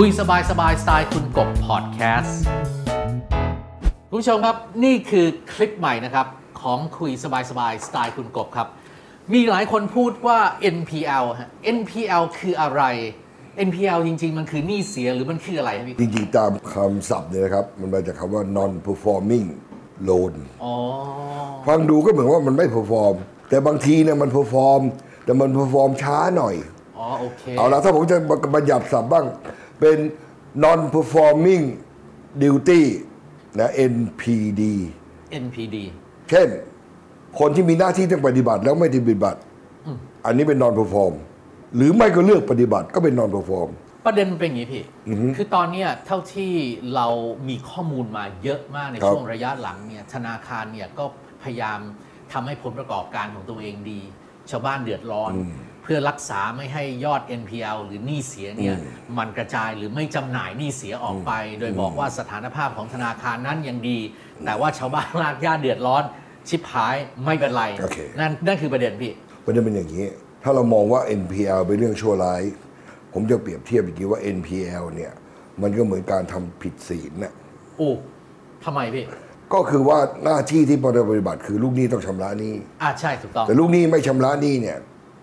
คุยสบายสบายสไตล์คุณกบพอดแคสต์คุณผู้ชมครับนี่คือคลิปใหม่นะครับ ของคุยสบายสบายสไตล์คุณกบครับ มีหลายคนพูดว่า NPL ฮะ NPL คืออะไร NPL จริง ๆ มันคือหนี้เสียหรือมันคืออะไรครับพี่จริงๆ ตามคำศัพท์เนี่ยนะครับ มันมาจากคำว่า non performing loan อ๋อฟังดูก็เหมือนว่ามันไม่ perform แต่บางทีเนี่ยมัน perform แต่มัน perform ช้าหน่อย อ๋อโอเค เอาละถ้าผมจะบัญญัติศัพท์บ้าง เป็น non performing duty นะ NPD NPD เช่น คนที่มีหน้าที่ต้องปฏิบัติแล้วไม่ปฏิบัติ อันนี้เป็น non perform หรือไม่ก็เลือกปฏิบัติก็เป็น non perform ประเด็นมันเป็นอย่างนี้พี่ คือตอนเนี้ยเท่าที่เรามีข้อมูลมาเยอะมากในครับช่วงระยะหลังเนี่ยธนาคารเนี่ยก็พยายามทำให้ผลประกอบการของตัวเองดี ชาวบ้านเดือดร้อน เพื่อรักษาไม่ให้ยอด NPL หรือหนี้เสียเนี่ยมันกระจายหรือไม่จำหน่ายหนี้เสียออกไป โดยบอกว่าสถานภาพของธนาคารนั้นยังดี แต่ว่าชาวบ้านรากหญ้าเดือดร้อนชิบหายไม่เป็นไรโอเคนั่นนั่นคือประเด็นพี่ประเด็นเป็นอย่างนี้ ถ้าเรามองว่า NPL เป็นเรื่องชั่วร้าย ผมจะเปรียบเทียบอย่างนี้ว่า NPL เนี่ย มันก็เหมือนการทำผิดศีลน่ะอู้ทำไมพี่ ก็คือว่าหน้าที่ที่ปฏิบัติคือลูกหนี้ต้องชำระหนี้อ่าใช่ถูกต้องแต่ลูกหนี้ไม่ชำระหนี้เนี่ย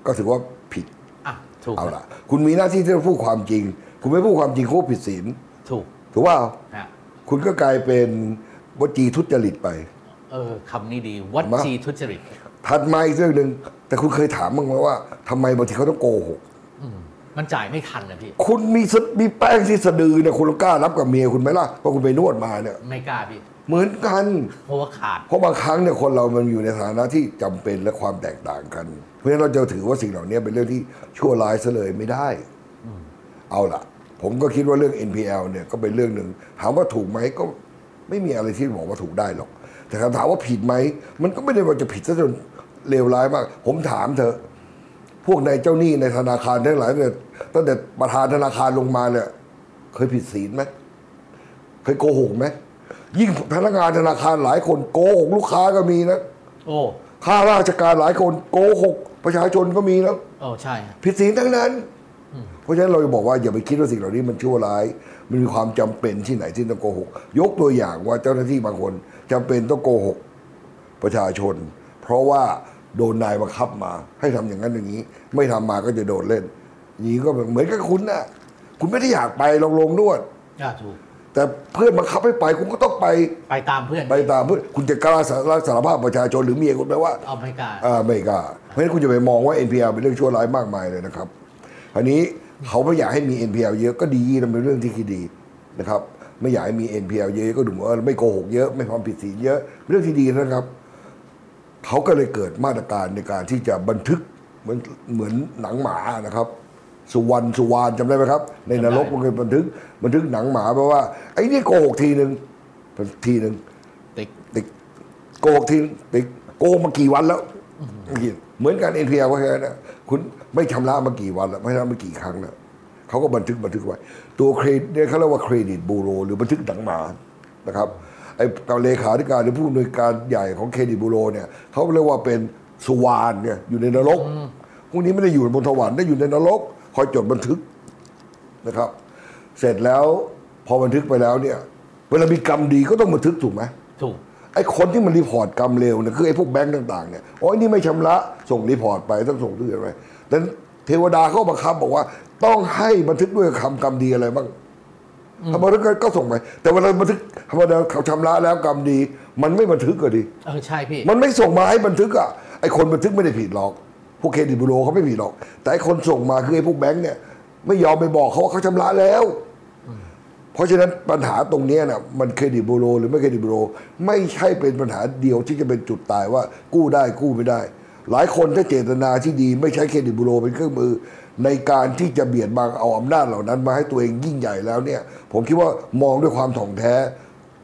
ก็ถือว่าผิดอะถูกเอาละคุณมีหน้าที่ที่จะพูดความจริง คุณไม่พูดความจริงคุณก็ผิดศีลถูกถูกว่าฮะคุณก็กลายเป็นวจีทุจริตไป เออคำนี้ดีวัดจีทุจริตถัดมาอีกเรื่องหนึ่งแต่คุณเคยถามบ้างไหมว่าทำไมบางทีเขาต้องโกหกมันจ่ายไม่ทันนะพี่ คุณมีสมีแป้งที่สะดือเนี่ยคุณกล้ารับกับเมียคุณไหมล่ะเพราะคุณไปนวดมาเนี่ย ไม่กล้าพี่เหมือนกัน เพราะว่าขาด เพราะบางครั้งเนี่ยคนเรามันอยู่ในฐานะที่จำเป็นและความแตกต่างกัน เพราะฉะนั้นเราจะถือว่าสิ่งเหล่านี้เป็นเรื่องที่ชั่วร้ายซะเลยไม่ได้ เอาล่ะ ผมก็คิดว่าเรื่อง NPL เนี่ยก็เป็นเรื่องหนึ่งถามว่าถูกไหมก็ไม่มีอะไรที่บอกว่าถูกได้หรอก แต่คำถามว่าผิดไหม มันก็ไม่ได้ว่าจะผิดซะจนเลวร้ายมาก ผมถามเถอะพวกนายเจ้าหนี้ในธนาคารทั้งหลายเนี่ยตั้งแต่ประธานธนาคารลงมาเนี่ย เคยผิดศีลไหมเคยโกหกไหม ยิ่งพนักงานธนาคารหลายคนโกหกลูกค้าก็มีนะโอ้ข้าราชการหลายคนโกหกประชาชนก็มีนะโอ้ใช่ฮะผิดศีลทั้งนั้น เพราะฉะนั้นเราจะบอกว่าอย่าไปคิดว่าสิ่งเหล่านี้มันชั่วร้าย มันมีความจำเป็นที่ไหนที่ต้องโกหก ยกตัวอย่างว่าเจ้าหน้าที่บางคนจำเป็นต้องโกหกประชาชน เพราะว่าโดนนายบังคับมา ให้ทำอย่างนั้นอย่างนี้ ไม่ทำมาก็จะโดนเล่นอย่างนี้ก็เหมือนกับคุณนะคุณไม่ได้อยากไปลองลงนวดอ่าถูก แต่เพื่อนบังคับให้ไปคุณก็ต้องไปไปตามเพื่อนไปตามเพื่อนคุณจะกล้าสารสารภาพประชาชนหรือเมียคุณไหมว่าเอาไม่กล้าอ่าไม่กล้าเพราะฉะนั้นคุณจะไปมองว่า NPL เป็นเรื่องชั่วร้ายมากมายเลยนะครับอันนี้เขาไม่อยากให้มี NPL เยอะก็ดีนะเป็นเรื่องที่คิดดีนะครับไม่อยากให้มี NPL เยอะก็ดูว่าไม่โกหกเยอะไม่ความผิดศีลเยอะเรื่องที่ดีนะครับเขาก็เลยเกิดมาตรการในการที่จะบันทึกเหมือนเหมือนหนังหมานะครับ สุวรรณสุวรรณจำได้ไหมครับ ในนรกจำได้มันเคยบันทึกบันทึกหนังหมาแปลว่าไอ้นี่โกหกทีหนึ่งทีหนึ่งติ๊กติ๊กโกหกทีติ๊กโกหกมากี่วันแล้วเหมือนกัน NPL ก็แค่นั้นนะคุณไม่ชำระมากี่วันแล้ว ไม่ชำระมากี่ครั้งแล้วเขาก็บันทึกบันทึกไว้ ตัวเครดิตเนี่ยเขาเรียกว่าเครดิตบูโร หรือบันทึกหนังหมานะครับไอ้กับเลขาธิการหรือผู้อำนวยการใหญ่ของเครดิตบูโรเนี่ยเขาเรียกว่าเป็นสุวรรณเนี่ยอยู่ในนรกพวกนี้ไม่ได้อยู่บนสวรรค์ได้อยู่ในนรก คอยจดบันทึกนะครับ เสร็จแล้วพอบันทึกไปแล้วเนี่ย เวลามีกรรมดีก็ต้องบันทึกถูกไหมถูกไอ้คนที่มัน report กรรมเลวเนี่ยคือไอ้พวกแบงก์ต่างๆเนี่ยโอ้ยนี่ไม่ชำระส่ง report ไปต้องส่งที่อะไรแต่เวลาเขาบังคับบอกว่า ต้องให้บันทึกด้วยทำกรรมดีอะไรบ้างถ้าบันทึกก็ส่งไปแต่เวลาบันทึกธรรมดาเขาชำระแล้วกรรมดี มันไม่บันทึกก็ดีเออใช่พี่มันไม่ส่งมาให้บันทึกอะไอ้คนบันทึกไม่ได้ผิดหรอก พวกเครดิตบูโรเขาไม่ผิดหรอก แต่คนส่งมาคือไอ้พวกแบงก์เนี่ย ไม่ยอมไปบอกเขาว่าเขาชำระแล้ว เพราะฉะนั้นปัญหาตรงนี้นะมันเครดิตบูโรหรือไม่เครดิตบูโรไม่ใช่เป็นปัญหาเดียวที่จะเป็นจุดตายว่ากู้ได้กู้ไม่ได้ หลายคนถ้าเจตนาที่ดี ไม่ใช้เครดิตบูโรเป็นเครื่องมือ ในการที่จะเบียดบังเอาอำนาจเหล่านั้น มาให้ตัวเองยิ่งใหญ่แล้วเนี่ย ผมคิดว่ามองด้วยความถ่องแท้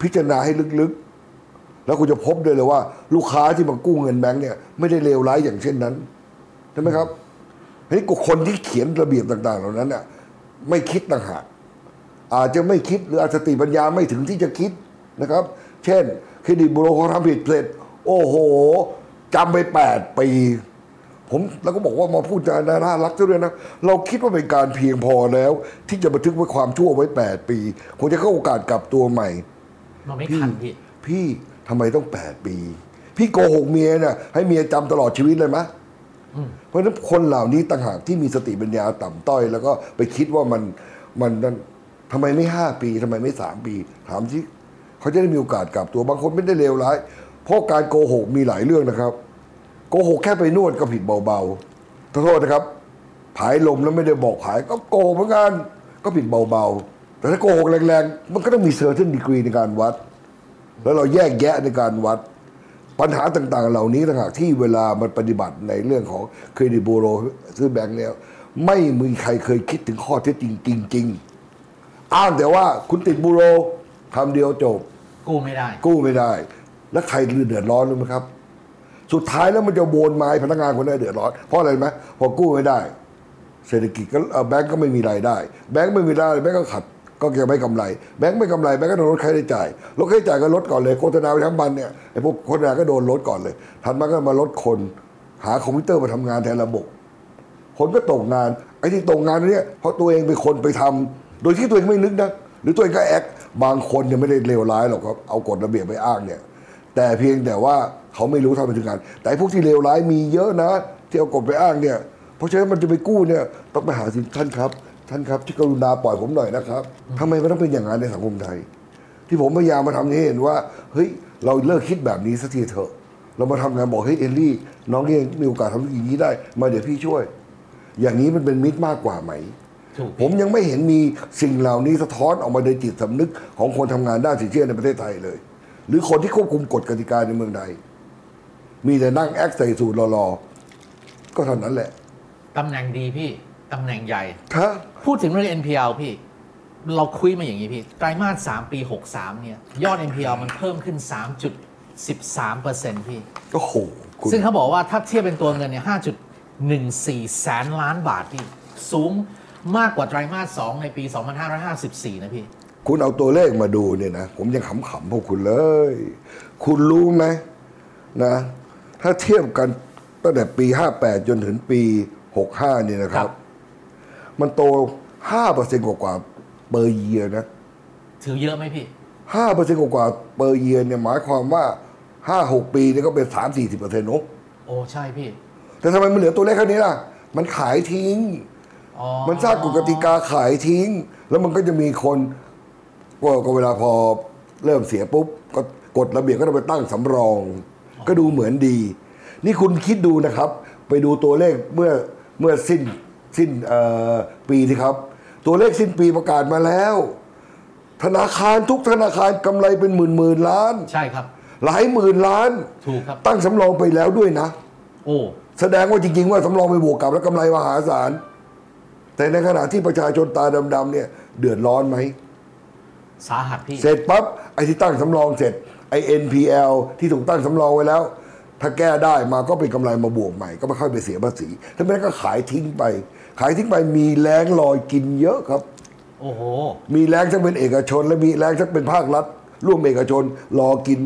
พิจารณาให้ลึกๆ แล้วคุณจะพบด้วยเลยว่า ลูกค้าที่มากู้เงินแบงก์เนี่ยไม่ได้เลวร้ายอย่างเช่นนั้น ช่ไหมครับทีนี้คนที่เขียนระเบียบต่าง ๆ เหล่านั้นเนี่ยไม่คิดต่างหากอาจจะไม่คิดหรืออาจจะสติปัญญาไม่ถึงที่จะคิดนะครับ เช่น เครดิตบูโรเขาทำผิดเสร็จโอ้โหจำไปแปดปีผมแล้วก็บอกว่ามาพูดจาน่ารักซะด้วยนะ เราคิดว่าเป็นการเพียงพอแล้ว ที่จะบันทึกไว้ความชั่วไว้ 8 ปีคงจะเข้าโอกาสกลับตัวใหม่มันไม่ทันพี่พี่ทำไมต้อง 8 ปี พี่โกหกเมียเนี่ยให้เมียจำตลอดชีวิตเลยมะ เพราะฉะนั้นคนเหล่านี้ต่างหากที่มีสติปัญญาต่ำต้อย แล้วก็ไปคิดว่ามันมันนั่นทำไมไม่5ปีทำไมไม่3ปี ถามที่เขาจะได้มีโอกาสกลับตัวบางคนไม่ได้เลวร้าย เพราะการโกหกมีหลายเรื่องนะครับ โกหกแค่ไปนวดก็ผิดเบาๆขอโทษนะครับ ผายลมแล้วไม่ได้บอกผายก็โกหกเหมือนกันก็ผิดเบาๆ แต่ถ้าโกหกแรงๆ มันก็ต้องมีเซอร์เทนดีกรีในการวัด แล้วเราแยกแยะในการวัด ปัญหาต่างๆ เหล่านี้ต่างหากที่เวลามันปฏิบัติในเรื่องของเครดิตบูโรซื้อแบงค์เนี่ยไม่มีใครเคยคิดถึงข้อเท็จจริงจริงๆอ้างแต่ว่าคุณติดบูโรคำเดียวจบ กู้ไม่ได้ กู้ไม่ได้ แล้วใครเดือดร้อนรู้ไหมครับ สุดท้ายแล้วมันจะโวนไม้พนักงานคนนั้นเดือดร้อนเพราะอะไรไหมพอกู้ไม่ได้ เศรษฐกิจก็เอ่อแบงก์ก็ไม่มีรายได้ แบงก์ไม่มีรายได้แบงก์ก็ขัด ก็จะไม่กำไร แบงก์ไม่กำไรแบงก์ก็โดนลดค่าใช้จ่ายลดค่าใช้จ่ายก็ลดก่อนเลยโฆษณาไปทั้งวันเนี่ยไอ้พวกโฆษณาก็โดนลดก่อนเลยถัดมาก็มาลดคน หาคอมพิวเตอร์มาทำงานแทนระบบคนก็ตกงานไอ้ที่ตกงานเนี่ยเพราะตัวเองเป็นคนไปทำโดยที่ตัวเองไม่นึกนะหรือตัวเองก็แอคบางคนเนี่ยไม่ได้เลวร้ายหรอกครับเอากฎระเบียบไปอ้างเนี่ย แต่เพียงแต่ว่าเขาไม่รู้เท่าไม่ถึงการแต่พวกที่เลวร้ายมีเยอะนะ ที่เอากฎไปอ้างเนี่ย เพราะฉะนั้นมันจะไปกู้เนี่ยต้องไปหาสินท่านครับ ท่านครับที่กรุณาปล่อยผมหน่อยนะครับทำไมมันต้องเป็นอย่างนั้นในสังคมไทย ที่ผมพยายามมาทำนี้เห็นว่าเฮ้ยเราเลิกคิดแบบนี้สักทีเถอะ เรามาทำงานบอกเฮ้ยเอลลี่ น้องเองมีโอกาสทำอย่างนี้ได้ มาเดี๋ยวพี่ช่วย อย่างนี้มันเป็นมิตรมากกว่าไหมถูกผมยังไม่เห็นมีสิ่งเหล่านี้สะท้อนออกมาในจิตสำนึกของคนทำงานด้านสินเชื่อในประเทศไทยเลย หรือคนที่ควบคุมกฎกติกาในเมืองไทยมีแต่นั่งแอคใส่สูตรรอๆก็เท่านั้นแหละตำแหน่งดีพี่ ตำแหน่งใหญ่ถ้าพูดถึงเรื่อง NPL พี่ เราคุยมาอย่างนี้พี่ ไตรมาส 3 ปี 63 เนี่ย ยอด NPL มันเพิ่มขึ้น 3.13%พี่ โอ้โหคุณซึ่งเขาบอกว่าถ้าเทียบเป็นตัวเงินเนี่ย 5.14 แสนล้านบาทพี่ สูงมากกว่าไตรมาส 2 ในปี 2554 นะพี่ คุณเอาตัวเลขมาดูเนี่ยนะ ผมยังขำๆพวกคุณเลย คุณรู้ไหมนะ ถ้าเทียบกันตั้งแต่ปี 58 จนถึงปี 65 เนี่ยนะครัครับ บ มันโต5%กว่ากว่าเปอร์เยียนะถือเยอะไหมพี่ห้าเปอร์เซ็นต์กว่าเปอร์เยียเนี่ยหมายความว่าห้าหกปีนี่ก็เป็นสามสี่สิบเปอร์เซ็นต์นกโอ้ใช่พี่ แต่ทำไมมันเหลือตัวเลขแค่นี้ล่ะ มันขายทิ้งอ๋อมันสร้างกฎกติกาขายทิ้ง แล้วมันก็จะมีคนก็ก็เวลาพอเริ่มเสียปุ๊บก็กฎระเบียบก็ต้องไปตั้งสำรอง ก็ดูเหมือนดี นี่คุณคิดดูนะครับ ไปดูตัวเลขเมื่อเมื่อสิ้น สิ้นเอ่อปีที่ครับ ตัวเลขสิ้นปีประกาศมาแล้ว ธนาคารทุกธนาคารกำไรเป็นหมื่นหมื่นล้าน ใช่ครับ หลายหมื่นล้านถูกครับ ตั้งสำรองไปแล้วด้วยนะ โอ้แสดงว่าจริง ๆ ว่าสำรองไปบวกกับแล้วกำไรมหาศาล แต่ในขณะที่ประชาชนตาดำๆเนี่ย เดือดร้อนไหมสาหัสพี่เสร็จปั๊บไอ้ที่ตั้งสำรองเสร็จไอ้ NPL ที่ถูกตั้งสำรองไว้แล้ว ถ้าแก้ได้มาก็เป็นกำไรมาบวกใหม่ ก็ไม่ค่อยไปเสียภาษีถ้าไม่งั้นก็ขายทิ้งไป ขายทิ้งไปมีแรงลอยกินเยอะครับ โอ้โห มีแรงทั้งเป็นเอกชน และมีแรงทั้งเป็นภาครัฐ ร่วมเอกชนรอกิน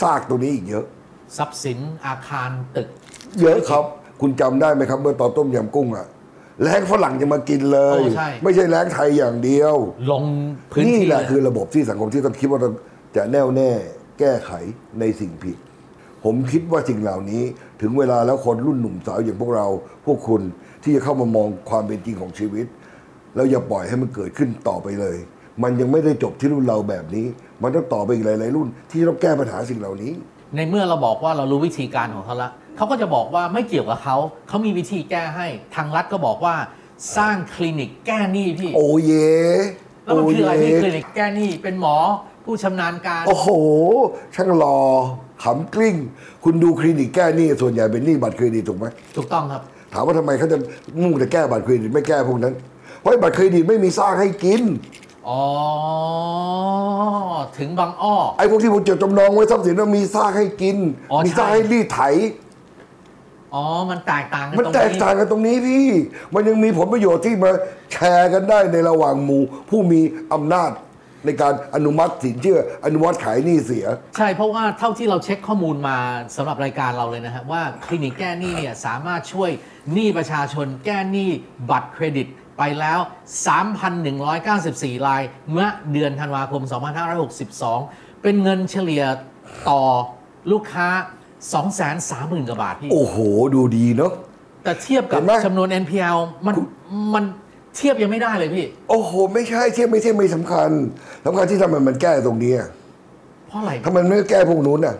ซากตัวนี้อีกเยอะ ทรัพย์สินอาคารตึก เยอะครับ คุณจำได้ไหมครับเมื่อตอนต้มยำกุ้งอะแรงฝรั่งจะมากินเลย โอ้ใช่ ไม่ใช่แรงไทยอย่างเดียว ลงพื้นนี่ที่แหละเลยคือระบบที่สังคมที่ต้องคิดว่าเราจะแน่วแน่แก้ไขในสิ่งผิด ผมคิดว่าสิ่งเหล่านี้ถึงเวลาแล้วคนรุ่นหนุ่มสาวอย่างพวกเรา พวกคุณที่จะเข้ามามองความเป็นจริงของชีวิต แล้วอย่าปล่อยให้มันเกิดขึ้นต่อไปเลย มันยังไม่ได้จบที่รุ่นเราแบบนี้ มันต้องต่อไปอีกหลายๆรุ่น ที่ต้องแก้ปัญหาสิ่งเหล่านี้ ในเมื่อเราบอกว่าเรารู้วิธีการของเขาละเขาก็จะบอกว่าไม่เกี่ยวกับเขาเขามีวิธีแก้ให้ทางรัฐก็บอกว่าสร้างคลินิกแก้หนี้พี่ โอเยแล้วมันคืออะไรพี่โยคลินิกแก้หนี้เป็นหมอผู้ชำนาญการ โอ้โห ช่างรอ ขำกลิ้ง คุณดูคลินิกแก้หนี้ส่วนใหญ่เป็นหนี้บัตรเครดิตถูกไหมถูกต้องครับ ถามว่าทำไมเขาจะมุ่งแต่แก้บัตรเครดิตไม่แก้พวกนั้น เพราะไอ้บัตรเครดิตไม่มีสร้างให้กินอ๋อถึงบางอ้อไอ้พวกที่ผมจดจำนองไว้ทรัพย์สินมันมีสร้างให้กินอ๋อมีสร้างใช่ให้รีดไถอ๋อ มันแตกต่างกันมันตรงแตกนี้ต่างกันตรงนี้พี่ มันยังมีผลประโยชน์ที่มาแชร์กันได้ในระหว่างหมู่ผู้มีอำนาจ ในการอนุมัติสินเชื่อ อนุมัติขายหนี้เสีย ใช่เพราะว่าเท่าที่เราเช็คข้อมูลมาสำหรับรายการเราเลยนะครับว่าคลินิกแก้หนี้เนี่ยสามารถช่วยหนี้ประชาชนแก้หนี้บัตรเครดิตไปแล้ว 3,194 รายเมื่อเดือนธันวาคม 2562 เป็นเงินเฉลี่ยต่อลูกค้า 230,000กว่าบาทพี่ โอ้โห ดูดีเนาะแต่เทียบกับเห็นไหมจำนวน NPL มันมัน เทียบยังไม่ได้เลยพี่ โอ้โห ไม่ใช่เทียบไม่เทียบไม่สำคัญสำคัญที่ทำไมมันแก้ตรงนี้อะเพราะอะไรทำไมมันไม่แก้พวกนู้นน่ะ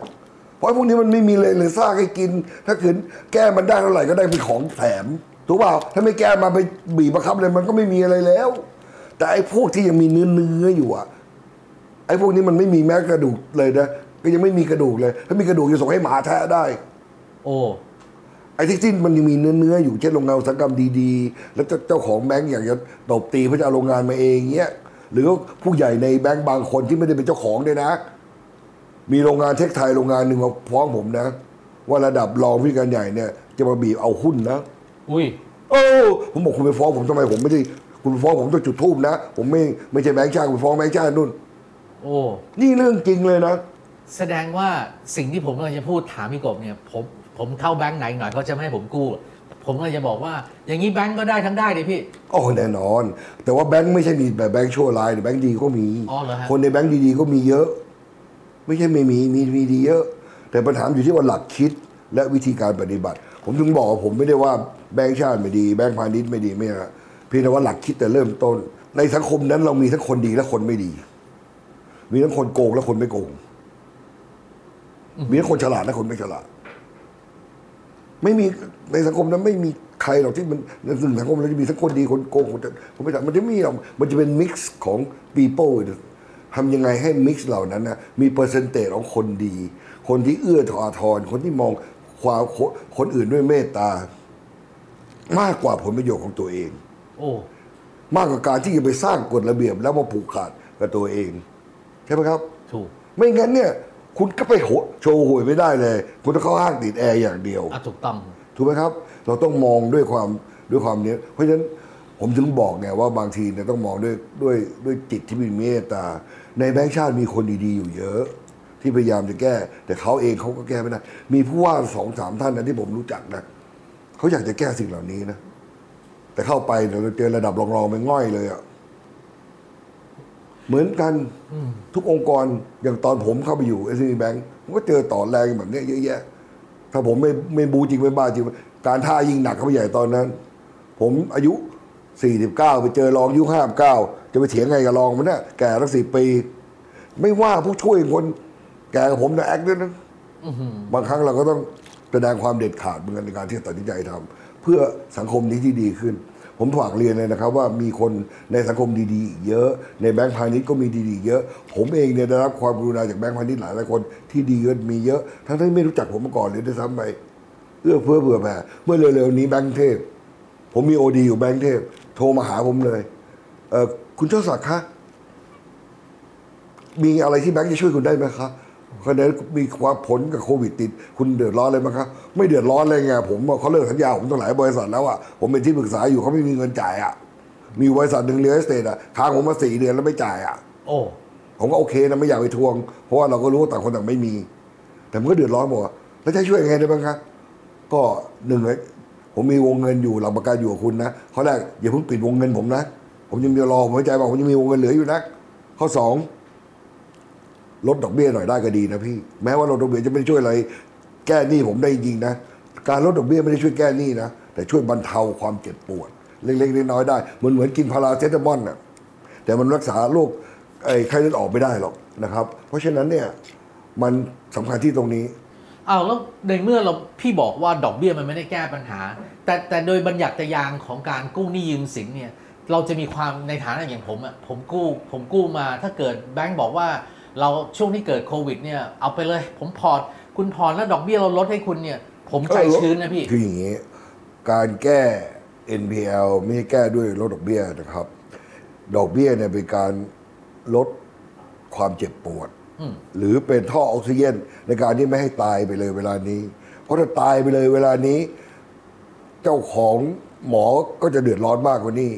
เพราะพวกนี้มันไม่มีเลยหรือซากให้กิน ถ้าขืนแก้มันได้เท่าไหร่ก็ได้เป็นของแถมถูกเปล่าถ้าไม่แก้มาไปบีบบังคับเลยมันก็ไม่มีอะไรแล้ว แต่ไอ้พวกที่ยังมีเนื้อเนื้ออยู่อะไอ้พวกนี้มันไม่มีแม้กระดูกเลยนะก็ยังไม่มีกระดูกเลย ถ้ามีกระดูกจะส่งให้หมาแทะได้ โอ้ ไอ้ที่ที่มันยังมีเนื้อเนื้ออยู่เช่นโรงงานอุตสาหกรรมดีๆ แล้วเจ้าของแบงก์อยากจะตบตีเพื่อจะเอาโรงงานมาเองเงี้ยหรือว่าผู้ใหญ่ในแบงก์บางคนที่ไม่ได้เป็นเจ้าของด้วยนะ มีโรงงานเทคไทยโรงงานหนึ่งมาฟ้องผมนะ ว่าระดับรองผู้การใหญ่เนี่ย จะมาบีบเอาหุ้นนะ อุ้ยเออผมบอกคุณไปฟ้องผมทำไมผมไม่ได้คุณไปฟ้องผมต้องจุดทูบนะ ผมไม่ไม่ใช่แบงก์ชาติคุณไปฟ้องแบงก์ชาตินู่น โอ้นี่เรื่องจริงเลยนะ แสดงว่าสิ่งที่ผมกำลังจะพูดถามพี่กบเนี่ยผม ผมเข้าแบงค์ไหนหน่อยเขาจะไม่ให้ผมกู้ ผมก็เลยจะบอกว่า อย่างนี้แบงค์ก็ได้ทั้งได้ดิพี่อ๋อแน่นอน แต่ว่าแบงค์ไม่ใช่มีแบบแบงค์ชั่วร้ายแบงค์ดีก็มี อ๋อเหรอฮะ คนในแบงค์ดีๆก็มีเยอะ ไม่ใช่ไม่มีมีมีดีเยอะ แต่ปัญหาอยู่ที่ว่าหลักคิดและวิธีการปฏิบัติ ผมถึงบอกว่าผมไม่ได้ว่าแบงค์ชาติไม่ดี แบงค์พาณิชย์ไม่ดีไม่นะเพียงแต่ว่าหลักคิดแต่เริ่มต้น ในสังคมนั้นเรามีทั้งคนดีและคนไม่ดี มีทั้งคนโกงและคนไม่โกง มีทั้งคนฉลาดและคนไม่ฉลาด ไม่มีในสังคมนั้นไม่มีใครหรอกที่มันในสังคมเราจะมีทั้งคนดีคนโกงคนคนไม่ฉลาดมันจะมีหรอกมันจะเป็นมิกซ์ของ people ทำยังไงให้ mix เหล่านั้นนะมี percentage ของคนดี คนที่เอื้ออาทรคนที่มองความคนอื่นด้วยเมตตามากกว่าผลประโยชน์ของตัวเอง โอ้มากกว่าการที่จะไปสร้างกฎระเบียบแล้วมาผูกขาดกับตัวเอง ใช่ไหมครับ ถูก ไม่งั้นเนี่ย คุณก็ไปโหโชห่วยไม่ได้เลย คุณต้องเข้าห้างติดแอร์อย่างเดียว อะถูกต้อง ถูกไหมครับ เราต้องมองด้วยความด้วยความเนี้ยเพราะฉะนั้นผมถึงบอกไงว่าบางทีเนี่ยต้องมองด้วยด้วยด้วยจิตที่มีเมตตา ในแบงค์ชาติมีคนดีๆอยู่เยอะ ที่พยายามจะแก้ แต่เขาเองเขาก็แก้ไม่ได้ มีผู้ว่าสองสามท่านนะที่ผมรู้จักนะเขาอยากจะแก้สิ่งเหล่านี้นะ แต่เข้าไปเราเจอระดับรองๆไปง่อยเลยอะ เหมือนกันทุกองค์กรอย่างตอนผมเข้าไปอยู่เอส b แบงก์ผมก็เจอต่อแรงแบบเนี้ยเยอะแยะ ถ้าผมไม่ไม่บูจริงไม่บ้าจริง การท่ายิ่งหนักเข้าไปใหญ่ตอนนั้น ผมอายุ 49 ไปเจอรองอายุ59 จะไปเถียงไงกับรองมันเนี่ยแก่ตั้งสี่ปี ไม่ว่าผู้ช่วยคน แก่กับผมนะแอคด้วยนะบางครั้งเราก็ต้องแสดงความเด็ดขาดเหมือนกันในการที่จะตัดสินใจทำเพื่อสังคมนี้ที่ดีขึ้น ผมฝากเรียนเลยนะครับว่ามีคนในสังคมดีๆ เยอะ ในแบงก์พาณิชย์ก็มีดีๆ เยอะ ผมเองเนี่ยได้รับความกรุณาจากแบงก์พาณิชย์หลายหลายคนที่ดีก็มีเยอะ ทั้งที่ไม่รู้จักผมมาก่อนเลยด้วยซ้ำไปเอื้อเพื่อเผื่อแผ่เมื่อเร็วๆนี้แบงก์เทพ ผมมี OD อยู่แบงก์เทพ โทรมาหาผมเลยเออคุณเจ้าศักดิ์คะมีอะไรที่แบงค์จะช่วยคุณได้ไหมคะ คะแนนมีความผลกับโควิดติด คุณเดือดร้อนอะไรไหมคะไม่เดือดร้อนเลยไงผมเขาเลิกสัญญาผมตั้งหลายบริษัทแล้วอะผมเป็นที่ปรึกษาอยู่เขาไม่มีเงินจ่ายอะมีบริษัทหนึ่ง real estate อะค้างผมมาสี่เดือนแล้วไม่จ่ายอะโอ้ผมก็โอเคนะไม่อยากไปทวง เพราะว่าเราก็รู้ว่าต่างคนต่างไม่มี แต่มันก็เดือดร้อนหมดอะแล้วจะช่วยยังไงได้บ้างครับก็หนึ่งเลยผมมีวงเงินอยู่หลักประกันอยู่กับคุณนะข้อแรกอย่าเพิ่งปิดวงเงินผมนะ ผมยังมีรอผมไว้ใจว่าผมยังมีวงเงินเหลืออยู่นะข้อสอง ลดดอกเบี้ยหน่อยได้ก็ดีนะพี่ แม้ว่าลดดอกเบี้ยจะไม่ช่วยอะไร แก้หนี้ผมได้จริงนะ การลดดอกเบี้ยไม่ได้ช่วยแก้หนี้นะ แต่ช่วยบรรเทาความเจ็บปวด เล็กๆน้อยๆได้เหมือนเหมือนกินพาราเซตามอลน่ะ แต่มันรักษาโรคไอ้ไข้เลือดออกไม่ได้หรอกนะครับ เพราะฉะนั้นเนี่ยมันสำคัญที่ตรงนี้เอาแล้วในเมื่อเราพี่บอกว่าดอกเบี้ยมันไม่ได้แก้ปัญหา แต่แต่โดยบัญญัติไตรยางศ์ของการกู้หนี้ยืมสินเนี่ยเราจะมีความในฐานะอย่างผมอะผมกู้ ผมกู้มาถ้าเกิดแบงก์บอกว่า เราช่วงที่เกิดโควิดเนี่ยเอาไปเลย ผมพอร์ตคุณพอร์ตแล้วดอกเบี้ยเราลดให้คุณเนี่ย ผมใจชื้นนะพี่ คืออย่างนี้ การแก้ NPL ไม่ใช่แก้ด้วยลดดอกเบี้ยนะครับ ดอกเบี้ยเนี่ยเป็นการลดความเจ็บปวดอืมหรือเป็นท่อออกซิเจนในการที่ไม่ให้ตายไปเลยเวลานี้ เพราะถ้าตายไปเลยเวลานี้ เจ้าของหมอก็จะเดือดร้อนมากกว่านี้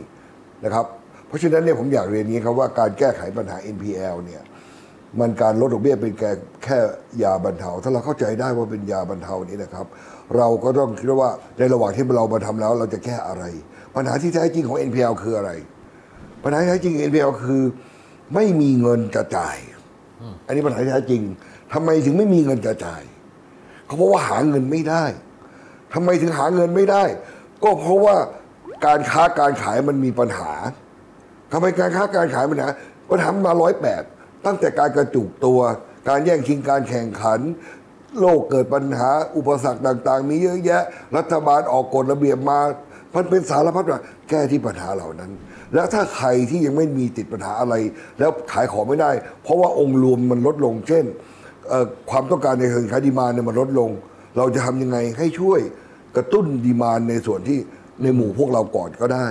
นะครับราะฉะนั้นเนี่ยผมอยากเรียนนี้ครับว่าการแก้ไขปัญหา NPL เนี่ย มันการลดดอกเบี้ยเป็นแค่แค่ยาบรรเทา ถ้าเราเข้าใจได้ว่าเป็นยาบรรเทานี้นะครับ เราก็ต้องคิดว่าในระหว่างที่เรามาทำแล้ว เราจะแก้อะไร ปัญหาที่แท้จริงของ NPL คืออะไร ปัญหาที่แท้จริง NPL คือ ไม่มีเงินจะจ่าย อันนี้ปัญหาที่แท้จริงทำไมถึงไม่มีเงินจะจ่ายเขาเพราะว่าหาเงินไม่ได้ทำไมถึงหาเงินไม่ได้ ก็เพราะว่าการค้าการขายมันมีปัญหาทำไมการค้าการขายปัญหาปัญหามาร้อยแปด ตั้งแต่การกระจุกตัว การแย่งชิงการแข่งขัน โลกเกิดปัญหาอุปสรรคต่าง ๆ มีเยอะแยะ รัฐบาลออกกฎระเบียบมามันเป็นสารพัดว่าแก้ที่ปัญหาเหล่านั้น แล้วถ้าใครที่ยังไม่มีติดปัญหาอะไร แล้วขายของไม่ได้ เพราะว่าองค์รวมมันลดลง เช่น ความต้องการในสินค้าดีมานเนี่ยมันลดลง เราจะทำยังไงให้ช่วยกระตุ้นดีมานในส่วนที่ในหมู่พวกเราก่อนก็ได้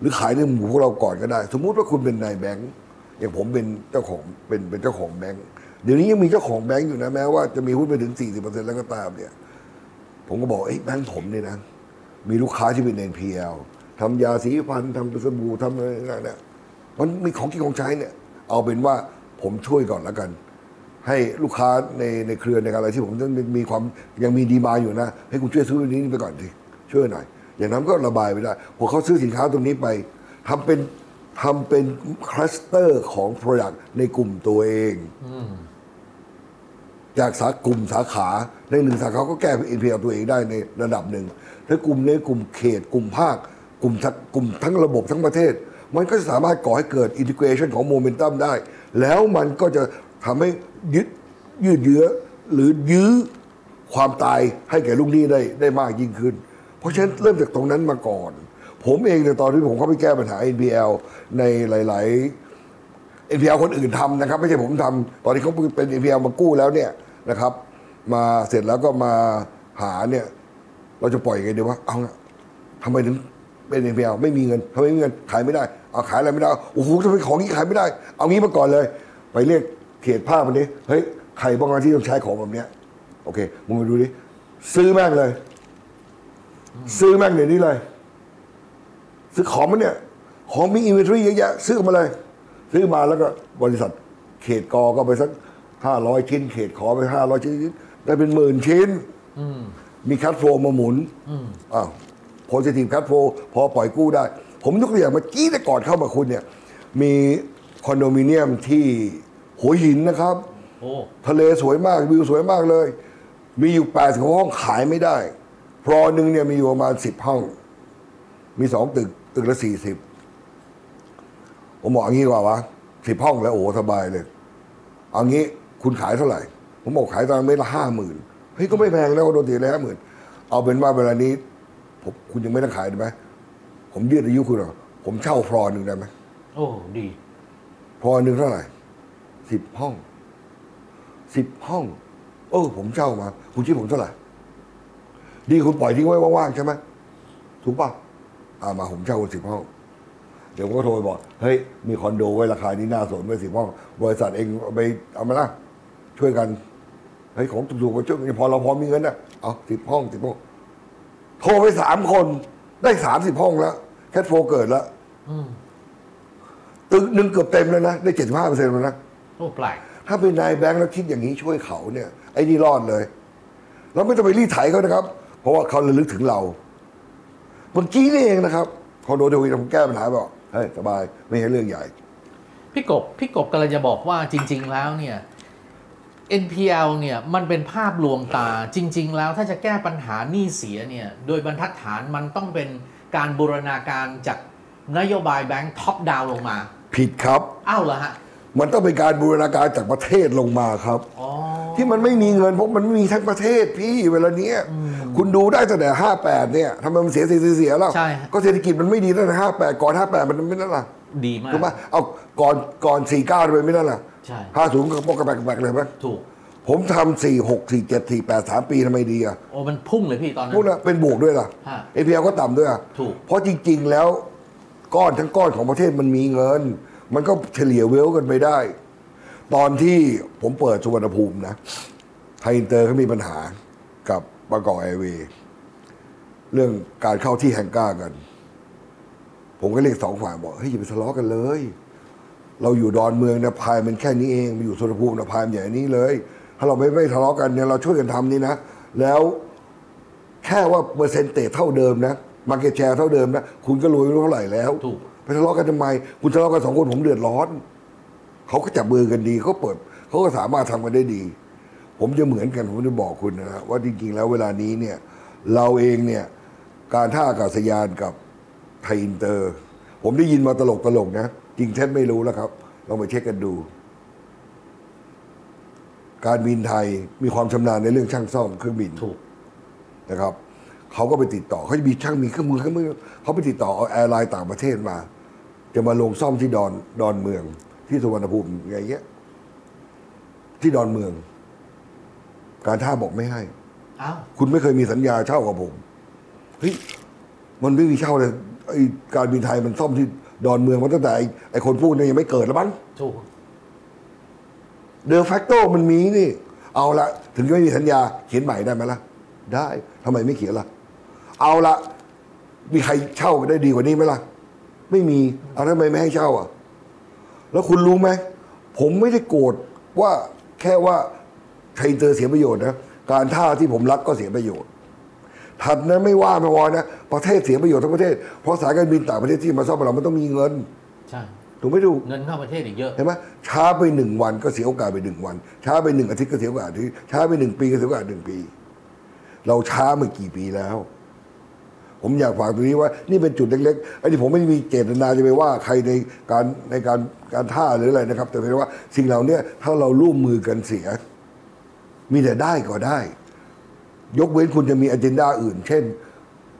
หรือขายในหมู่พวกเราก่อนก็ได้ สมมุติว่าคุณเป็นนายแบงค์ อย่างผมเป็นเจ้าของเป็นเป็นเจ้าของแบงค์เดี๋ยวนี้ยังมีเจ้าของแบงค์อยู่นะแม้ว่าจะมีหุ้นไปถึง 40%แล้วก็ตามเนี่ยผมก็บอกเอ้ยแบงค์ผมเนี่ยนะ มีลูกค้าที่เป็น NPL ทำยาสีฟันทำสบู่ทำอะไรต่างๆเนี่ยมันมีของกินของใช้เนี่ย เอาเป็นว่าผมช่วยก่อนแล้วกัน ให้ลูกค้าในในเครือในอะไรที่ผมต้องมีความยังมีดีมาอยู่นะ ให้คุณช่วยซื้ออันนี้ไปก่อนสิช่วยหน่อย อย่างนั้นก็ระบายไปได้พอเขาซื้อสินค้าตรงนี้ไปทำเป็น ทำเป็น cluster ของ Product ในกลุ่มตัวเอง จากสากลุ่มสาขาในหนึ่งสาขาก็แก้ NPL ตัวเองได้ในระดับหนึ่งถ้ากลุ่มในกลุ่มเขต กลุ่มภาค กลุ่มทั้งกลุ่มทั้งระบบทั้งประเทศ มันก็จะสามารถก่อให้เกิด integration ของโมเมนตัมได้ แล้วมันก็จะทำให้ยึดยืดเยื้อหรือยื้อความตายให้แก่ลูกหนี้ได้ได้มากยิ่งขึ้น เพราะฉะนั้นเริ่มจากตรงนั้นมาก่อน ผมเองในตอนที่ผมเข้าไปแก้ปัญหา NPL ในหลาย ๆ NPL คนอื่นทำนะครับ ไม่ใช่ผมทำตอนที่เขาเป็น NPL มากู้แล้วเนี่ยนะครับ มาเสร็จแล้วก็มาหาเนี่ย เราจะปล่อยยังไงดีวะเอาละทำไมถึงเป็น NPL ไม่มีเงินทำไมไม่มีเงินขายไม่ได้ เอาขายอะไรไม่ได้โอ้โหทำไมของนี้ขายไม่ได้ เอางี้มาก่อนเลย ไปเรียกเขตภาคมันดิเฮ้ยใครบ้างวะที่ต้องใช้ของแบบเนี้ยโอเคมึงมาดูดิซื้อแม่งเลย ซื้อแม่งเดี๋ยวนี้เลย ซื้อของมันเนี่ย ของมีอินเวนทรีเยอะแยะซื้อมาเลย ซื้อมาแล้วก็บริษัทเขตกอก็ไปสักห้าร้อยชิ้น เขตขอไปห้าร้อยชิ้นได้เป็นหมื่นชิ้นมีคัดโฟมาหมุนอ้าวโพซิทีฟคัดโฟพอปล่อยกู้ได้ ผมยกตัวอย่างเมื่อกี้แต่ก่อนเข้ามาคุณเนี่ย มีคอนโดมิเนียมที่หัวหินนะครับโอ้ทะเลสวยมากวิวสวยมากเลย มีอยู่แปดสิบห้องขายไม่ได้ พรอหนึ่งเนี่ยมีอยู่ประมาณสิบห้อง มีสองตึก ตึกละสี่สิบผมบอกอย่างนี้ดีกว่าวะสิบห้องแล้วโอ้โหสบายเลยเอางี้คุณขายเท่าไหร่ ผมบอกขายตอนเมตรละห้าหมื่นเฮ้ยก็ไม่แพงแล้วโดนตีเลยห้าหมื่นเอาเป็นว่าเวลานี้ผมคุณยังไม่ต้องขายได้ไหมผมยืดอายุคุณหรอผมเช่าพรอหนึ่งได้ไหมโอ้ดีพอหนึ่งเท่าไหร่สิบห้องสิบห้อง เออ ผมเช่ามา คุณคิดผมเท่าไหร่ดีคุณปล่อยทิ้งไว้ว่างๆใช่ไหมถูกป่ะ อ่ามาผมเช่าคุณสิบห้องเดี๋ยวผมก็โทรไปบอก เฮ้ย มีคอนโดไว้ราคานี้น่าสนไว้สิบห้อง บริษัทเองเอาไปเอามาละช่วยกัน เฮ้ย ของถูกๆมาช่วยกันพอเราพอมีเงินนะเอาสิบห้องสิบห้อง โทรไปสามคน ได้สามสิบห้องแล้ว แคทโฟเกิดแล้วตึกหนึ่งเกือบเต็มเลยนะ ได้เจ็ดสิบห้าเปอร์เซ็นต์แล้วนะ โอ้แปลกถ้าเป็นนายแบงค์แล้วคิดอย่างนี้ช่วยเขาเนี่ย ไอ้นี่รอดเลย เราไม่ต้องไปรีดไถเขานะครับ เพราะว่าเขาระลึกถึงเรา เมื่อกี้นี่เองนะครับคอนโดเดวีผมแก้ปัญหาบอกเฮ้ยสบายไม่ใช่เรื่องใหญ่พี่กบพี่กบกำลังจะบอกว่าจริง ๆ แล้วเนี่ย NPL เนี่ยมันเป็นภาพลวงตาจริง ๆ แล้วถ้าจะแก้ปัญหาหนี้เสียเนี่ยโดยบรรทัดฐานมันต้องเป็นการบูรณาการจากนโยบายแบงค์ท็อปดาวลงมา ผิดครับอ้าวเหรอฮะมันต้องเป็นการบูรณาการจากประเทศลงมาครับอ๋อที่มันไม่มีเงินเพราะมันไม่มีทั้งประเทศพี่เวลาเนี้ย คุณดูได้ตั้งแต่ห้าแปดเนี่ยทำไมมันเสียเสียเสียเสียแล้ว ใช่ฮะ ก็เศรษฐกิจมันไม่ดีตั้งแต่ห้าแปดก่อนห้าแปดมันไม่นั่นล่ะดีมาก ถูกไหมเอาก่อนก่อนสี่เก้าทำไมไม่นั่นล่ะใช่ห้าศูนย์ก็ปกกระแบกกระแบกเลยไหมถูก ผมทำสี่หกสี่เจ็ดสี่แปดสามปีทำไมดีอะโอ้มันพุ่งเลยพี่ตอนนั้พวกน นั้นเป็นบวกด้วยล่ะ ฮะเอพีเอก็ต่ำด้วยอะถูก เพราะจริง ๆ แล้วก้อนทั้งก้อนของประเทศมันมีเงิน มันก็เฉลี่ยเวลกันไปได้ ตอนที่ผมเปิดสุวรรณภูมินะ ไทยอินเตอร์เขามีปัญหากับ บางกอกแอร์เวย์เรื่องการเข้าที่ hangar กัน ผมก็เรียกสองฝ่ายบอกเฮ้ยอย่าไปทะเลาะกันเลย เราอยู่ดอนเมืองนะพายมันแค่นี้เองมาอยู่สุวรรณภูมินะพายมันใหญ่นี้เลย ถ้าเราไม่ไม่ทะเลาะกันเนี่ยเราช่วยกันทำนี่นะ แล้วแค่ว่า percentage เท่าเดิมนะ market share เท่าเดิมนะคุณก็รวยไม่รู้เท่าไหร่แล้วถูกไปทะเลาะกันทำไม คุณทะเลาะกันสองคนผมเดือดร้อนเขาก็จับมือกันดีเขาเปิดเขาก็สามารถทำกันได้ดี ผมจะเหมือนกันผมจะบอกคุณนะว่าจริงๆ แล้วเวลานี้เนี่ยเราเองเนี่ยการท่าอากาศยานกับไทยอินเตอร์ ผมได้ยินมาตลกตลกๆนะ จริงเท็จไม่รู้แล้วครับลองไปเช็คกันดู การบินไทยมีความชำนาญในเรื่องช่างซ่อมเครื่องบินถูกนะครับเขาก็ไปติดต่อเขาจะมีช่างมีเครื่องมือเครื่องมือเขาไปติดต่อเอา airline ต่างประเทศมา จะมาลงซ่อมที่ดอนดอนเมือง ที่สุวรรณภูมิอย่างเงี้ยที่ดอนเมือง การท่าบอกไม่ให้อ้าวคุณไม่เคยมีสัญญาเช่ากับผมเฮ้ยมันไม่มีเช่าเลยไอ้การบินไทยมันซ่อมที่ดอนเมืองมาตั้งแต่ไอ้ไอ้คนพูดเนี่ยยังไม่เกิดแล้วมั้งถูก de facto มันมีนี่ เอาละถึงจะไม่มีสัญญาเขียนใหม่ได้ไหมล่ะ ได้ทำไมไม่เขียนล่ะ เอาละมีใครเช่าได้ดีกว่านี้ไหมล่ะ ไม่มีเอาทำไมไม่ให้เช่าอะ แล้วคุณรู้ไหมผมไม่ได้โกรธว่าแค่ว่าไทยอินเตอร์เสียประโยชน์นะการท่าที่ผมรักก็เสียประโยชน์ถัดนั้นไม่ว่าไม่วอนะประเทศเสียประโยชน์ทั้งประเทศ เพราะสายการบินต่างประเทศที่มาซ่อมเรามันต้องมีเงินใช่ถูกไหมถูกเงินเข้าประเทศอีกเยอะเห็นไหมช้าไปหนึ่งวันก็เสียโอกาสไปหนึ่งวัน ช้าไปหนึ่งอาทิตย์ก็เสียโอกาสอาทิตย์ช้าไปหนึ่งปีก็เสียโอกาสหนึ่งปี เราช้ามากี่ปีแล้ว ผมอยากฝากตรงนี้ว่า นี่เป็นจุดเล็กๆไอ้ที่ผมไม่ได้มีเจตนาจะไปว่าใครในการในการการท่าหรืออะไรนะครับ แต่เพียงว่าสิ่งเหล่านี้ถ้าเราร่วมมือกันเสีย มีแต่ได้ก็ได้ ยกเว้นคุณจะมีอ g e n d a อื่น เช่น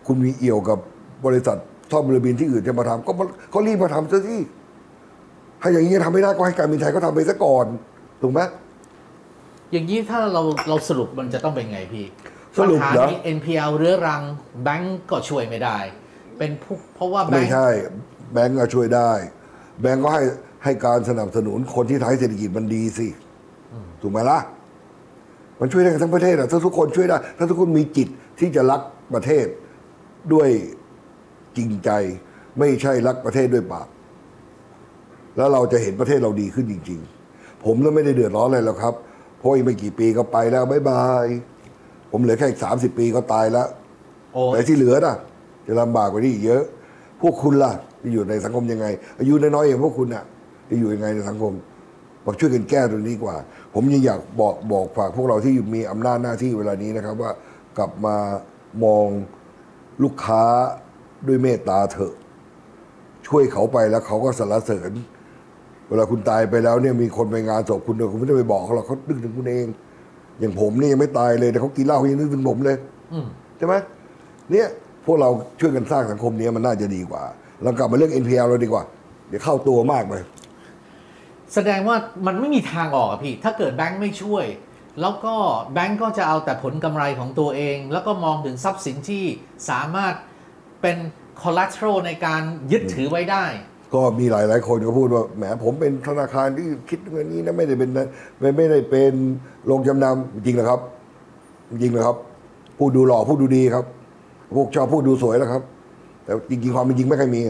คุณมีเอี่ยวกับบริษัทซ่อมเรือบินที่อื่นจะมาทำก็มาก็รีบมาทำซะสิถ้าอย่างนี้ทำไม่ได้ก็ให้การบินไทยเขาทำไปซะก่อนถูกไหมอย่างนี้ถ้าเราเราสรุปมันจะต้องเป็นไงพี่สรุปปัญหาเหรอนี้ NPL เรื้อรังแบงก์ก็ช่วยไม่ได้ เป็นผู้เพราะว่าแบไม่งก์ใช่แบงก์ก็ช่วยได้ แบงก์ก็ให้ให้การสนับสนุนคนที่ทำให้เศรษฐกิจมันดีสิถูกไหมล่ะ มันช่วยได้กันทั้งประเทศอะถ้าทุกคนช่วยได้ ถ้าทุกคนมีจิตที่จะรักประเทศด้วยจริงใจ ไม่ใช่รักประเทศด้วยปาก แล้วเราจะเห็นประเทศเราดีขึ้นจริง ๆ ผมแล้วไม่ได้เดือดร้อนอะไรหรอกครับ เพราะอีกไม่กี่ปีก็ไปแล้วบ๊ายบาย ผมเหลือแค่อีกสามสิบปีก็ตายแล้วโอ้แต่ที่เหลือน่ะ จะลำบากกว่านี้อีกเยอะ พวกคุณล่ะจะอยู่ในสังคมยังไง อายุน้อยๆอย่างพวกคุณน่ะจะอยู่ยังไงในสังคม บอกช่วยกันแก้ตรงนี้ดีกว่า ผมยังอยากบอกบอกฝากพวกเราที่มีอำนาจหน้าที่เวลานี้นะครับ ว่ากลับมามองลูกค้าด้วยเมตตาเถอะ ช่วยเขาไปแล้วเขาก็สรรเสริญ เวลาคุณตายไปแล้วเนี่ยมีคนไปงานศพคุณเนี่ยคุณไม่ได้ไปบอกเขาหรอกเขานึกถึงคุณเอง อย่างผมนี่ยังไม่ตายเลยแต่เขากินเหล้าเขายังนึกถึงผมเลยอืมใช่ไหมเนี่ยพวกเราช่วยกันสร้างสังคมนี้มันน่าจะดีกว่า เรากลับมาเรื่อง NPL เราดีกว่า เดี๋ยวเข้าตัวมากไป แสดงว่ามันไม่มีทางออกอะพี่ ถ้าเกิดแบงก์ไม่ช่วย แล้วก็แบงก์ก็จะเอาแต่ผลกำไรของตัวเอง แล้วก็มองถึงทรัพย์สินที่สามารถเป็น collateral ในการยึดถือไว้ได้ ก็มีหลายหลายคนก็พูดว่าแหมผมเป็นธนาคารที่คิดเงินนี้นะไม่ได้เป็นไม่ไม่ได้เป็นโรงจำนำจริงเหรอครับ จริงเหรอครับพูดดูหล่อพูดดูดีครับ พวกชอบพูดดูสวยแล้วครับ แต่จริงๆความเป็นจริงไม่เคยมี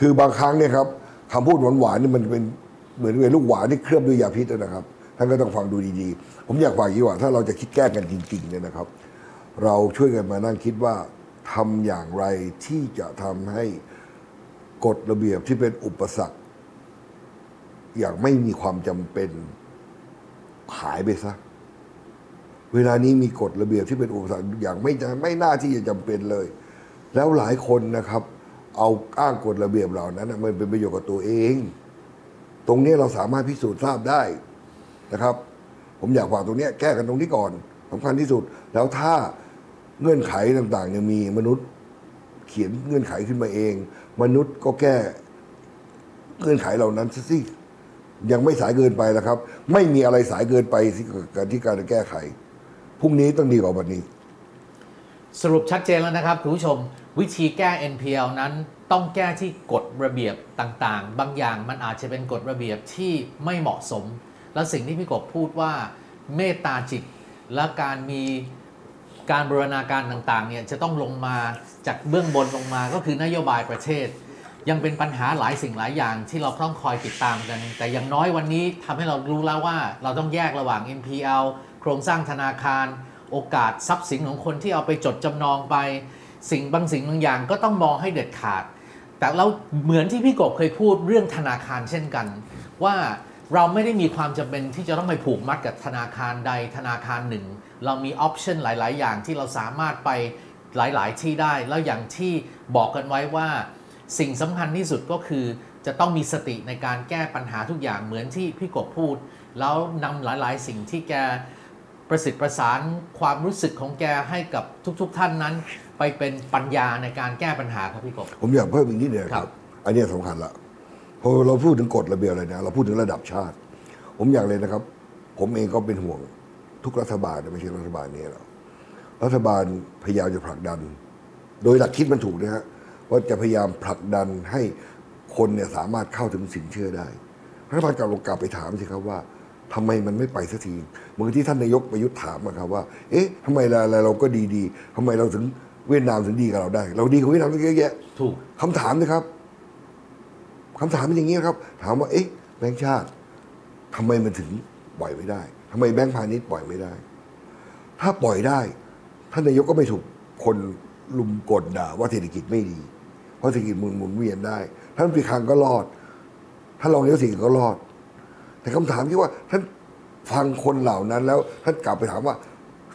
คือบางครั้งเนี่ยครับคำพูดหวานๆนี่มันเป็น เหมือนเป็นลูกหวานที่เคลือบด้วยยาพิษนะครับท่านก็ต้องฟังดูดีๆ ผมอยากฝากอย่างนี้ว่าถ้าเราจะคิดแก้กันจริงๆเนี่ยนะครับ เราช่วยกันมานั่งคิดว่าทำอย่างไรที่จะทำให้กฎระเบียบที่เป็นอุปสรรค อย่างไม่มีความจำเป็นหายไปซะเวลานี้มีกฎระเบียบที่เป็นอุปสรรคอย่างไม่ไม่น่าที่จะจำเป็นเลย แล้วหลายคนนะครับ เอาอ้างกฎระเบียบเหล่านั้นมันเป็นประโยชน์กับตัวเอง ตรงนี้เราสามารถพิสูจน์ทราบได้นะครับ ผมอยากฝากตรงนี้แก้กันตรงนี้ก่อนสำคัญที่สุด แล้วถ้าเงื่อนไขต่างๆยังมีมนุษย์เขียนเงื่อนไขขึ้นมาเอง มนุษย์ก็แก้เงื่อนไขเหล่านั้นซะสิยังไม่สายเกินไปแล้วครับ ไม่มีอะไรสายเกินไปที่การที่การจะแก้ไขพรุ่งนี้ต้องดีกว่าวันนี้ สรุปชัดเจนแล้วนะครับคุณผู้ชม วิธีแก้ NPL นั้น ต้องแก้ที่กฎระเบียบต่างๆ บางอย่างมันอาจจะเป็นกฎระเบียบที่ไม่เหมาะสม และสิ่งที่พี่กบพูดว่าเมตตาจิตและการมีการบูรณาการต่างๆเนี่ยจะต้องลงมาจากเบื้องบนลงมาก็คือนโยบายประเทศ ยังเป็นปัญหาหลายสิ่งหลายอย่างที่เราต้องคอยติดตามกัน แต่อย่างน้อยวันนี้ทำให้เรารู้แล้วว่าเราต้องแยกระหว่าง NPL โครงสร้างธนาคาร โอกาสทรัพย์สินของคนที่เอาไปจดจำนองไป สิ่งบางสิ่งบางอย่างก็ต้องมองให้เด็ดขาด แต่เราเหมือนที่พี่กบเคยพูดเรื่องธนาคารเช่นกัน ว่าเราไม่ได้มีความจำเป็นที่จะต้องไปผูกมัดกับธนาคารใดธนาคารหนึ่ง เรามีออปชันหลาย ๆ อย่างที่เราสามารถไปหลาย ๆ ที่ได้ แล้วอย่างที่บอกกันไว้ว่า สิ่งสำคัญที่สุดก็คือจะต้องมีสติในการแก้ปัญหาทุกอย่างเหมือนที่พี่กบพูด แล้วนำหลาย ๆ สิ่งที่แกประสิทธิ์ประสานความรู้สึกของแกให้กับทุก ๆ ท่านนั้น ไปเป็นปัญญาในการแก้ปัญหาครับพี่กบ ผมอยากเพิ่มอีกนิดเดียวคครัรับ บ อันเนี้ยสำคัญละพอเราพูดถึงกฎระเบียบอะไรนะ เราพูดถึงระดับชาติ ผมอยากเลยนะครับ ผมเองก็เป็นห่วงทุกรัฐบาลนะไม่ใช่รัฐบาลนี้หรอกรัฐบาลพยายามจะผลักดัน โดยหลักคิดมันถูกนะฮะว่าจะพยายามผลักดันให้คนเนี่ยสามารถเข้าถึงสินเชื่อได้รัฐบาลกลับลงกลับไปถามสิครับว่าทำไมมันไม่ไปสักทีเหมือนที่ท่านนายกประยุทธ์ถามอะครับว่า เอ๊ะทำไมเราเราก็ดีๆทำไมเราถึง เวียดนามถึงดีกับเราได้ เราดีกว่าเวียดนามตั้งเยอะแยะถูกคำถามนะครับคำถามเป็นอย่างนี้ครับ ถามว่าเอ๊ะแบงค์ชาติทำไมมันถึงปล่อยไม่ได้ทำไมแบงค์พาณิชย์ปล่อยไม่ได้ ถ้าปล่อยได้ท่านนายกก็ไม่ถูกคนลุมกดด่าว่าเศรษฐกิจไม่ดี เพราะเศรษฐกิจหมุนหมุนเวียนได้ ท่านปีคลังก็รอด ท่านรองนายกสิงห์ก็รอด แต่คำถามที่ว่าท่านฟังคนเหล่านั้นแล้วท่านกลับไปถามว่า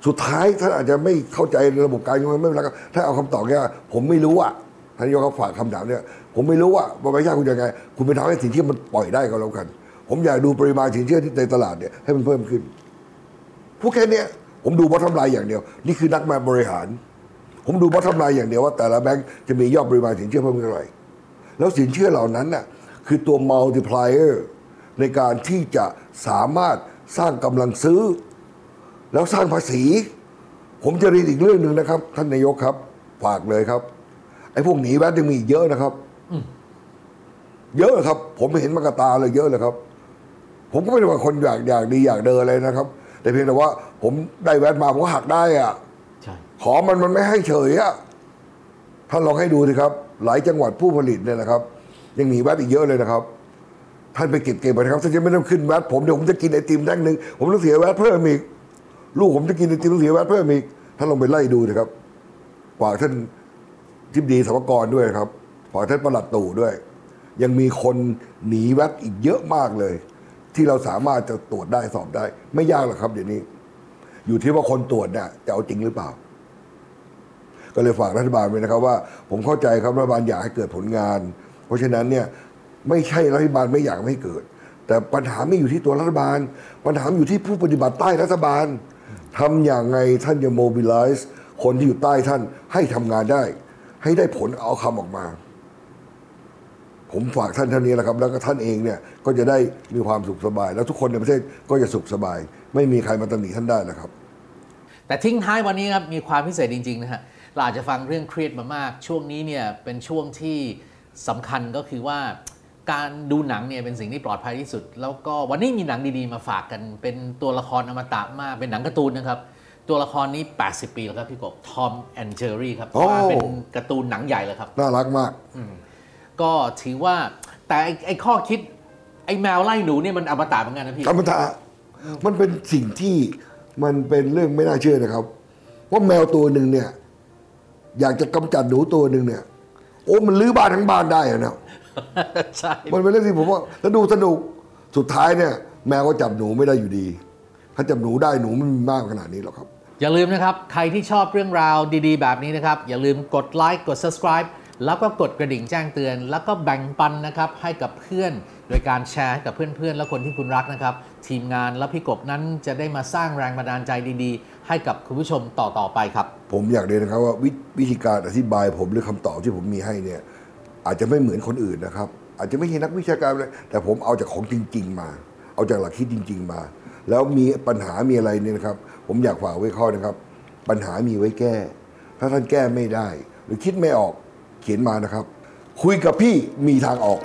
สุดท้ายท่านอาจจะไม่เข้าใจระบบการเงินไม่เป็นไรครับถ้าเอาคำตอบแค่ว่าผมไม่รู้อะท่านนายกเขาฝากคำถามเนี่ยผมไม่รู้ว่าบริษัทคุณยังไง คุณไปทำให้สินเชื่อมันปล่อยได้ก็แล้วกัน ผมอยากดูปริมาณสินเชื่อที่ในตลาดเนี่ยให้มันเพิ่มขึ้นพวกแค่นี้ผมดูบอททำลายอย่างเดียว นี่คือนักมาบริหาร ผมดูบอททำลายอย่างเดียวว่าแต่ละแบงก์จะมียอดปริมาณสินเชื่อเพิ่มเท่าไหร่แล้วสินเชื่อเหล่านั้นน่ะคือตัว multiplier ในการที่จะสามารถสร้างกำลังซื้อ แล้วสร้างภาษี ผมจะเรียนอีกเรื่องหนึ่งนะครับ ท่านนายกครับ ฝากเลยครับ ไอ้พวกหนีแวดยังมีอีกเยอะนะครับเยอะครับ ผมเห็นมากบตาเลยเยอะเลยครับ ผมก็ไม่ได้ว่าคนอยากอยากดีอยากเดินอะไรนะครับ แต่เพียงแต่ว่า ผมได้แวดมาผมก็หักได้อะใช่ขอมันมันไม่ให้เฉยอะท่านลองให้ดูสิครับ หลายจังหวัดผู้ผลิตเนี่ยนะครับ ยังหนีแวดอีกเยอะเลยนะครับ ท่านไปเก็บเก็บไปนะครับท่านจะไม่ต้องขึ้นแวดผมเดี๋ยวผมจะกินไอติมแท่งหนึ่งผมต้องเสียแวดเพิ่มอีก ลูกผมจะกินไอติมต้องเสียแวดเพิ่มอีกท่านลองไปไล่ดูสิครับฝากท่านทิบดีสมกรด้วยครับฝากท่านประหลัดตู่ด้วย ยังมีคนหนีแวดอีกเยอะมากเลย ที่เราสามารถจะตรวจได้สอบได้ ไม่ยากหรอกครับเดี๋ยวนี้ อยู่ที่ว่าคนตรวจเนี่ยจะเอาจริงหรือเปล่า ก็เลยฝากรัฐบาลไว้นะครับ ว่า ผมเข้าใจครับรัฐบาลอยากให้เกิดผลงาน เพราะฉะนั้นเนี่ยไม่ใช่รัฐบาลไม่อยากไม่เกิด แต่ปัญหาไม่อยู่ที่ตัวรัฐบาล ปัญหาอยู่ที่ผู้ปฏิบัติใต้รัฐบาล ทำอย่างไงท่านจะโมบิลไลซ์คนที่อยู่ใต้ท่านให้ทำงานได้ ให้ได้ผลเอาคำออกมา ผมฝากท่านเท่านี้แหละครับ แล้วก็ท่านเองเนี่ยก็จะได้มีความสุขสบาย แล้วทุกคนในประเทศก็จะสุขสบาย ไม่มีใครมาตำหนิท่านได้นะครับ แต่ทิ้งท้ายวันนี้ครับมีความพิเศษจริงๆนะฮะเราอาจจะฟังเรื่องเครียดมามาก ช่วงนี้เนี่ยเป็นช่วงที่สำคัญก็คือว่า การดูหนังเนี่ยเป็นสิ่งที่ปลอดภัยที่สุด แล้วก็วันนี้มีหนังดีๆมาฝากกันเป็นตัวละครอมตะมากเป็นหนังการ์ตูนนะครับ ตัวละครนี้ 80 ปีแล้วครับพี่กบทอมแอนเจอรี่ครับโอ้มาเป็นการ์ตูนหนังใหญ่แล้วครับ น่ารักมากก็ถือว่าแต่ไอ้ไอ้ข้อคิด ไอ้แมวไล่หนูเนี่ยมันอมตะเหมือนกันนะพี่ธรรมดามันเป็นสิ่งที่มันเป็นเรื่องไม่น่าเชื่อนะครับ ว่าแมวตัวหนึ่งเนี่ย อยากจะกำจัดหนูตัวหนึ่งเนี่ย โอ้มันลื้อบ้านทั้งบ้านได้อะนะ ใช่มันเป็นเรื่องที่ผมว่าสนุกสนุกสุดท้ายเนี่ยแมวก็จับหนูไม่ได้อยู่ดี ถ้าจับหนูได้หนูไม่มีมากขนาดนี้หรอกครับ อย่าลืมนะครับ ใครที่ชอบเรื่องราวดีๆ แบบนี้นะครับ อย่าลืมกดไลค์กด subscribe แล้วก็กดกระดิ่งแจ้งเตือน แล้วก็แบ่งปันนะครับให้กับเพื่อน โดยการแชร์ให้กับเพื่อนๆ และคนที่คุณรักนะครับ ทีมงานและพี่กบนั้นจะได้มาสร้างแรงบันดาลใจดีๆ ให้กับคุณผู้ชมต่อๆไปครับ ผมอยากเรียนนะครับว่าวิวิธีการอธิบายผมหรือคำตอบที่ผมมีให้เนี่ย อาจจะไม่เหมือนคนอื่นนะครับ อาจจะไม่ใช่นักวิชาการเลยแต่ผมเอาจากของจริง ๆ มา เอาจากหลักคิดจริง ๆ มา แล้วมีปัญหามีอะไรเนี่ยนะครับ ผมอยากฝากไว้ข้อนะครับ ปัญหามีไว้แก้ ถ้าท่านแก้ไม่ได้ หรือคิดไม่ออกเขียนมานะครับ คุยกับพี่มีทางออก